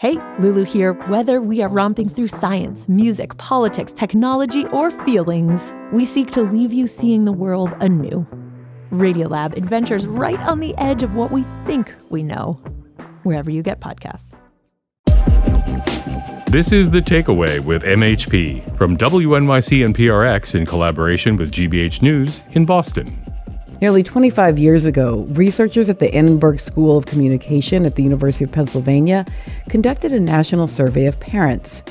Hey, Lulu here. Whether we are romping through science, music, politics, technology, or feelings, we seek to leave you seeing the world anew. Radiolab adventures right on the edge of what we think we know, wherever you get podcasts. This is The Takeaway with MHP from WNYC and PRX in collaboration with GBH News in Boston. Nearly 25 years ago, researchers at the Annenberg School of Communication at the University of Pennsylvania conducted a national survey of parents.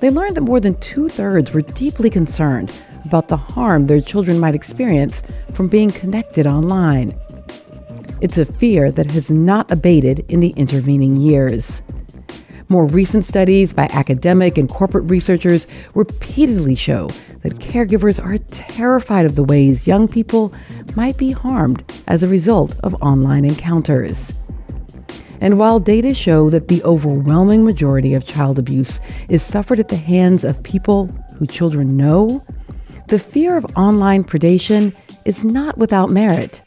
They learned that more than two thirds were deeply concerned about the harm their children might experience from being connected online. It's a fear that has not abated in the intervening years. More recent studies by academic and corporate researchers repeatedly show that caregivers are terrified of the ways young people might be harmed as a result of online encounters. And while data show that the overwhelming majority of child abuse is suffered at the hands of people who children know, the fear of online predation is not without merit.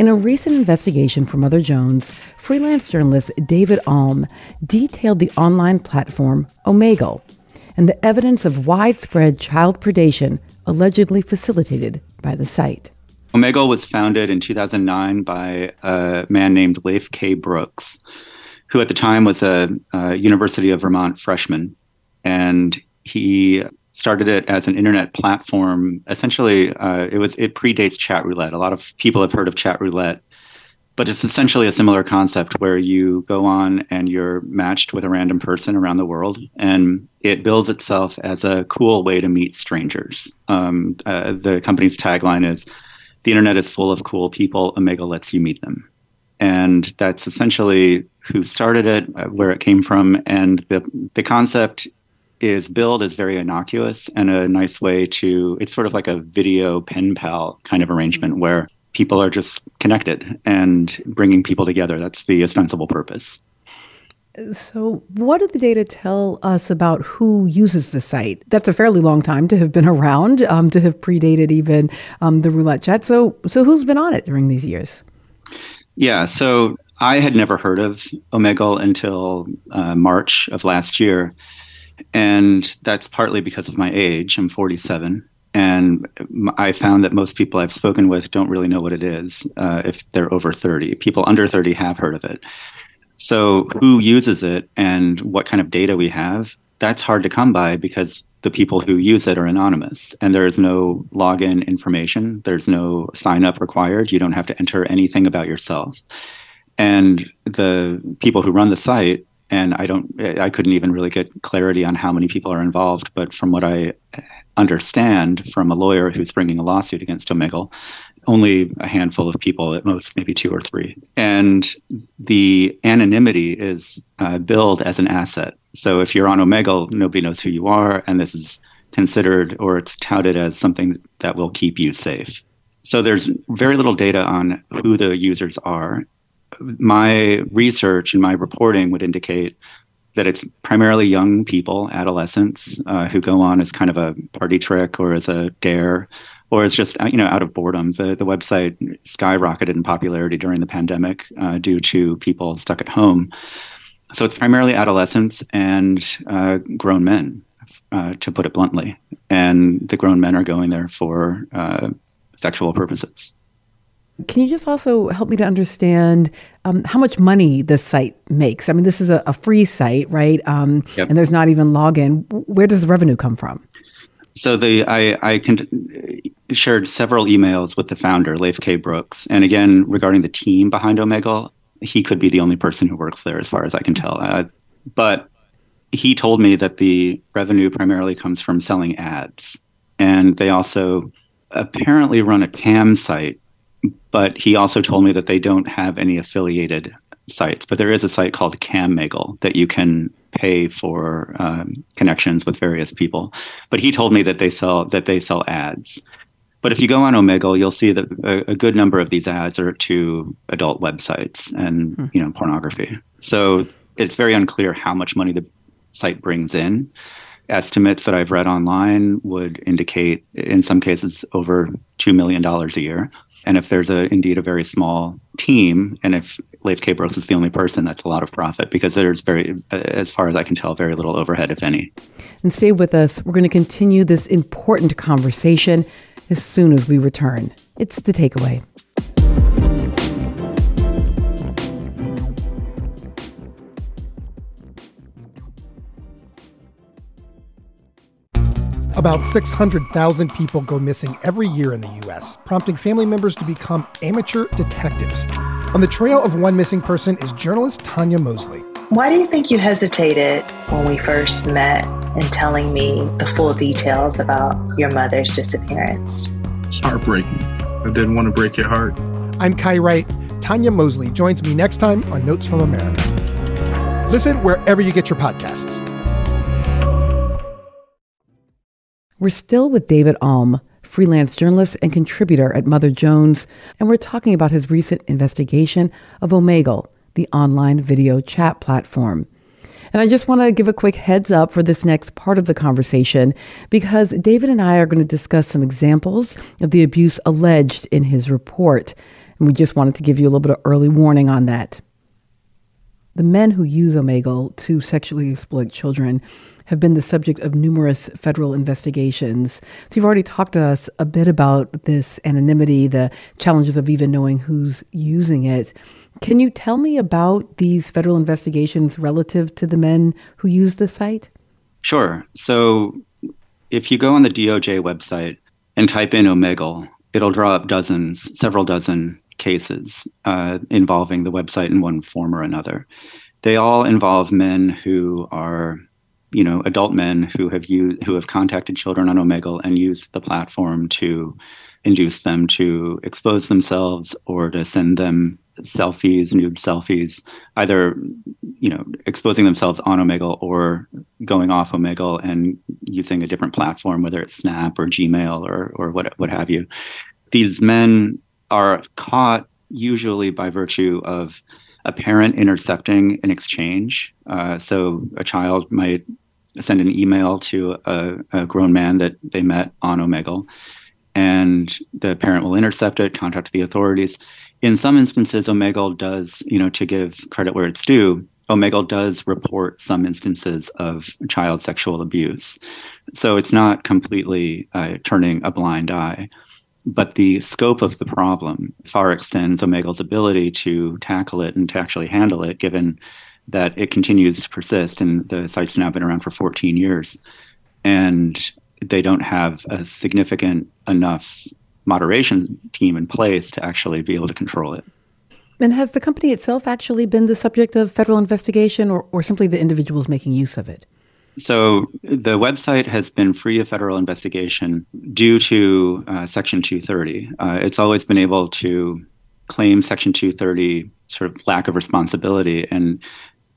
In a recent investigation for Mother Jones, freelance journalist David Alm detailed the online platform Omegle and the evidence of widespread child predation allegedly facilitated by the site. Omegle was founded in 2009 by a man named Leif K. Brooks, who at the time was a, a University of Vermont freshman. And he started it as an internet platform. Essentially, uh, it was it predates chat roulette. A lot of people have heard of chat roulette, but it's essentially a similar concept where you go on and you're matched with a random person around the world, and it bills itself as a cool way to meet strangers. Um, uh, the company's tagline is, "The internet is full of cool people. Omegle lets you meet them." And that's essentially who started it, uh, where it came from, and the the concept is billed as very innocuous and a nice way to it's sort of like a video pen pal kind of arrangement mm-hmm. where people are just connected and bringing people together. That's the ostensible purpose. So what do the data tell us about who uses the site? That's a fairly long time to have been around um, to have predated even um, the roulette chat. So so who's been on it during these years? Yeah so i had never heard of omegle until uh, march of last year and that's partly because of my age. I'm 47. And I found that most people I've spoken with don't really know what it is uh, if they're over 30. People under 30 have heard of it. So, who uses it and what kind of data we have, that's hard to come by because the people who use it are anonymous and there is no login information. There's no sign up required. You don't have to enter anything about yourself. And the people who run the site and I don't, I couldn't even really get clarity on how many people are involved. But from what I understand from a lawyer who's bringing a lawsuit against Omegle, only a handful of people, at most maybe two or three. And the anonymity is uh, billed as an asset. So if you're on Omegle, nobody knows who you are, and this is considered or it's touted as something that will keep you safe. So there's very little data on who the users are my research and my reporting would indicate that it's primarily young people, adolescents, uh, who go on as kind of a party trick or as a dare, or as just you know out of boredom. The the website skyrocketed in popularity during the pandemic uh, due to people stuck at home. So it's primarily adolescents and uh, grown men, uh, to put it bluntly, and the grown men are going there for uh, sexual purposes. Can you just also help me to understand um, how much money this site makes? I mean, this is a, a free site, right? Um, yep. And there's not even login. Where does the revenue come from? So the I, I can, shared several emails with the founder, Leif K. Brooks, and again regarding the team behind Omegle, he could be the only person who works there, as far as I can tell. Uh, but he told me that the revenue primarily comes from selling ads, and they also apparently run a cam site but he also told me that they don't have any affiliated sites. But there is a site called CamMegle that you can pay for um, connections with various people. But he told me that they sell that they sell ads. But if you go on Omegle, you'll see that a, a good number of these ads are to adult websites and hmm. you know pornography. So it's very unclear how much money the site brings in. Estimates that I've read online would indicate, in some cases, over two million dollars a year And if there's a indeed a very small team, and if Leif K. Brooks is the only person, that's a lot of profit because there's very, as far as I can tell, very little overhead, if any. And stay with us. We're going to continue this important conversation as soon as we return. It's the takeaway. About 600,000 people go missing every year in the U.S., prompting family members to become amateur detectives. On the trail of one missing person is journalist Tanya Mosley. Why do you think you hesitated when we first met in telling me the full details about your mother's disappearance? It's heartbreaking. I didn't want to break your heart. I'm Kai Wright. Tanya Mosley joins me next time on Notes from America. Listen wherever you get your podcasts. We're still with David Alm, freelance journalist and contributor at Mother Jones, and we're talking about his recent investigation of Omegle, the online video chat platform. And I just want to give a quick heads up for this next part of the conversation because David and I are going to discuss some examples of the abuse alleged in his report. And we just wanted to give you a little bit of early warning on that. The men who use Omegle to sexually exploit children have been the subject of numerous federal investigations. So you've already talked to us a bit about this anonymity, the challenges of even knowing who's using it. Can you tell me about these federal investigations relative to the men who use the site? Sure. So if you go on the DOJ website and type in Omegle, it'll draw up dozens, several dozen cases uh, involving the website in one form or another. They all involve men who are you know adult men who have used who have contacted children on Omegle and used the platform to induce them to expose themselves or to send them selfies, nude selfies, either you know exposing themselves on Omegle or going off Omegle and using a different platform, whether it's Snap or Gmail or or what what have you. These men are caught usually by virtue of a parent intercepting an exchange. Uh, so a child might send an email to a, a, grown man that they met on Omegle, and the parent will intercept it, contact the authorities. In some instances, Omegle does, you know, to give credit where it's due, Omegle does report some instances of child sexual abuse. So it's not completely uh, turning a blind eye. But the scope of the problem far extends Omegle's ability to tackle it and to actually handle it, given that it continues to persist. And the site's now been around for 14 years. And they don't have a significant enough moderation team in place to actually be able to control it. And has the company itself actually been the subject of federal investigation or, or simply the individuals making use of it? So the website has been free of federal investigation due to uh, Section 230. Uh, it's always been able to claim Section 230 sort of lack of responsibility. And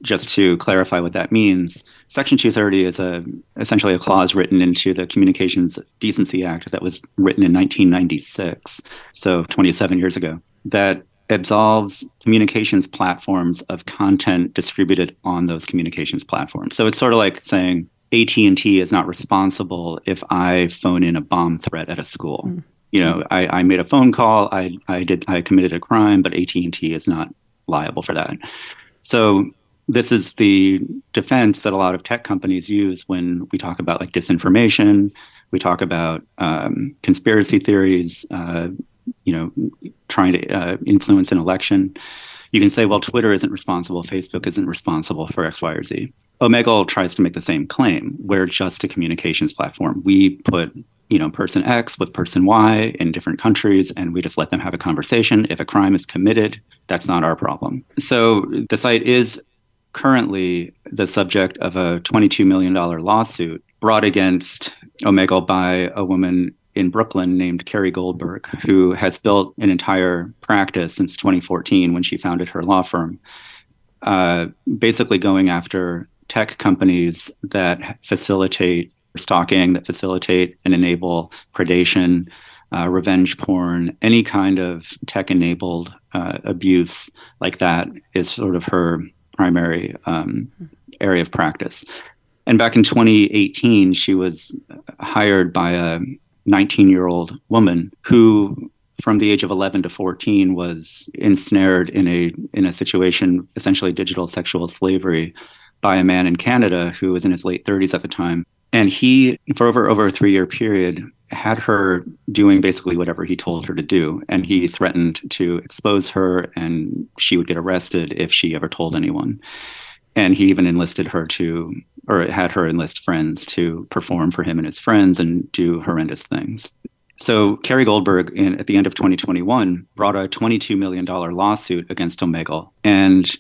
just to clarify what that means, Section 230 is a essentially a clause written into the Communications Decency Act that was written in 1996, so 27 years ago, that absolves communications platforms of content distributed on those communications platforms. So it's sort of like saying AT&T is not responsible if I phone in a bomb threat at a school. Mm. You know, I, I made a phone call, I, I did I committed a crime, but AT&T is not liable for that. So this is the defense that a lot of tech companies use when we talk about like disinformation, we talk about um, conspiracy theories, uh, you know, trying to uh, influence an election. You can say, well, Twitter isn't responsible, Facebook isn't responsible for X, Y, or Z. Omegle tries to make the same claim. We're just a communications platform. We put you know person X with person Y in different countries, and we just let them have a conversation. If a crime is committed, that's not our problem. So the site is currently the subject of a $22 million lawsuit brought against Omegle by a woman in Brooklyn named Carrie Goldberg, who has built an entire practice since 2014 when she founded her law firm, uh, basically going after tech companies that facilitate stalking, that facilitate and enable predation, uh, revenge porn, any kind of tech enabled uh, abuse like that is sort of her primary um, area of practice. And back in 2018, she was hired by a 19 year old woman who from the age of 11 to 14 was ensnared in a in a situation essentially digital sexual slavery by a man in Canada who was in his late 30s at the time and he for over over a 3 year period had her doing basically whatever he told her to do and he threatened to expose her and she would get arrested if she ever told anyone and he even enlisted her to or had her enlist friends to perform for him and his friends and do horrendous things so Carrie Goldberg, in, at the end of 2021, brought a $22 million lawsuit against Omegle. And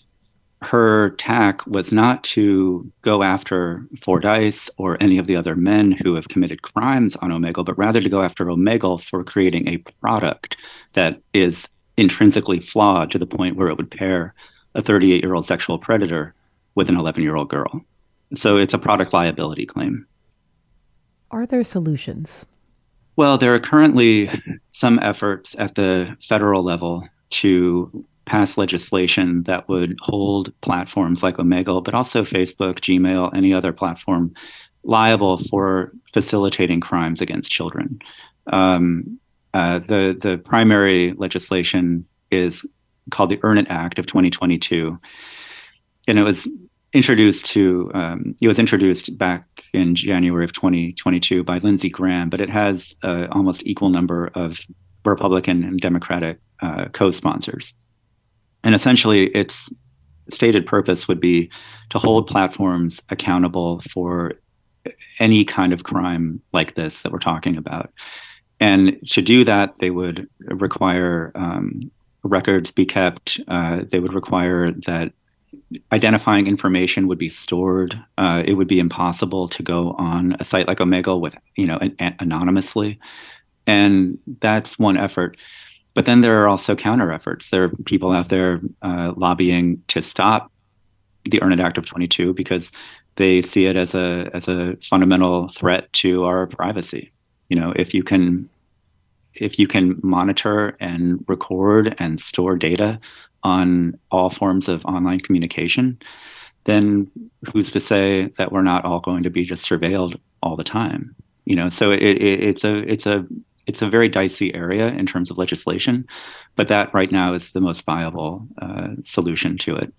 her tack was not to go after Fordyce or any of the other men who have committed crimes on Omegle, but rather to go after Omegle for creating a product that is intrinsically flawed to the point where it would pair a 38 year old sexual predator with an 11 year old girl. So it's a product liability claim. Are there solutions? Well, there are currently some efforts at the federal level to pass legislation that would hold platforms like Omegle, but also Facebook, Gmail, any other platform liable for facilitating crimes against children. Um, uh, the the primary legislation is called the Earn It Act of 2022, and it was introduced to um, it was introduced back in January of 2022 by Lindsey Graham, but it has uh, almost equal number of Republican and Democratic uh, co-sponsors, and essentially its stated purpose would be to hold platforms accountable for any kind of crime like this that we're talking about. And to do that, they would require um, records be kept. Uh, they would require that identifying information would be stored. Uh, it would be impossible to go on a site like Omegle with, you know, an, an anonymously, and that's one effort. But then there are also counter efforts. There are people out there uh, lobbying to stop the Earn It Act of 22 because they see it as a as a fundamental threat to our privacy. You know, if you can if you can monitor and record and store data on all forms of online communication, then who's to say that we're not all going to be just surveilled all the time? You know, so it, it, it's a it's a it's a very dicey area in terms of legislation, but that right now is the most viable uh, solution to it.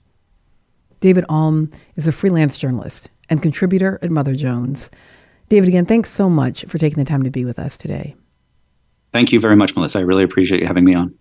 David Alm is a freelance journalist and contributor at Mother Jones. David, again, thanks so much for taking the time to be with us today. Thank you very much, Melissa. I really appreciate you having me on.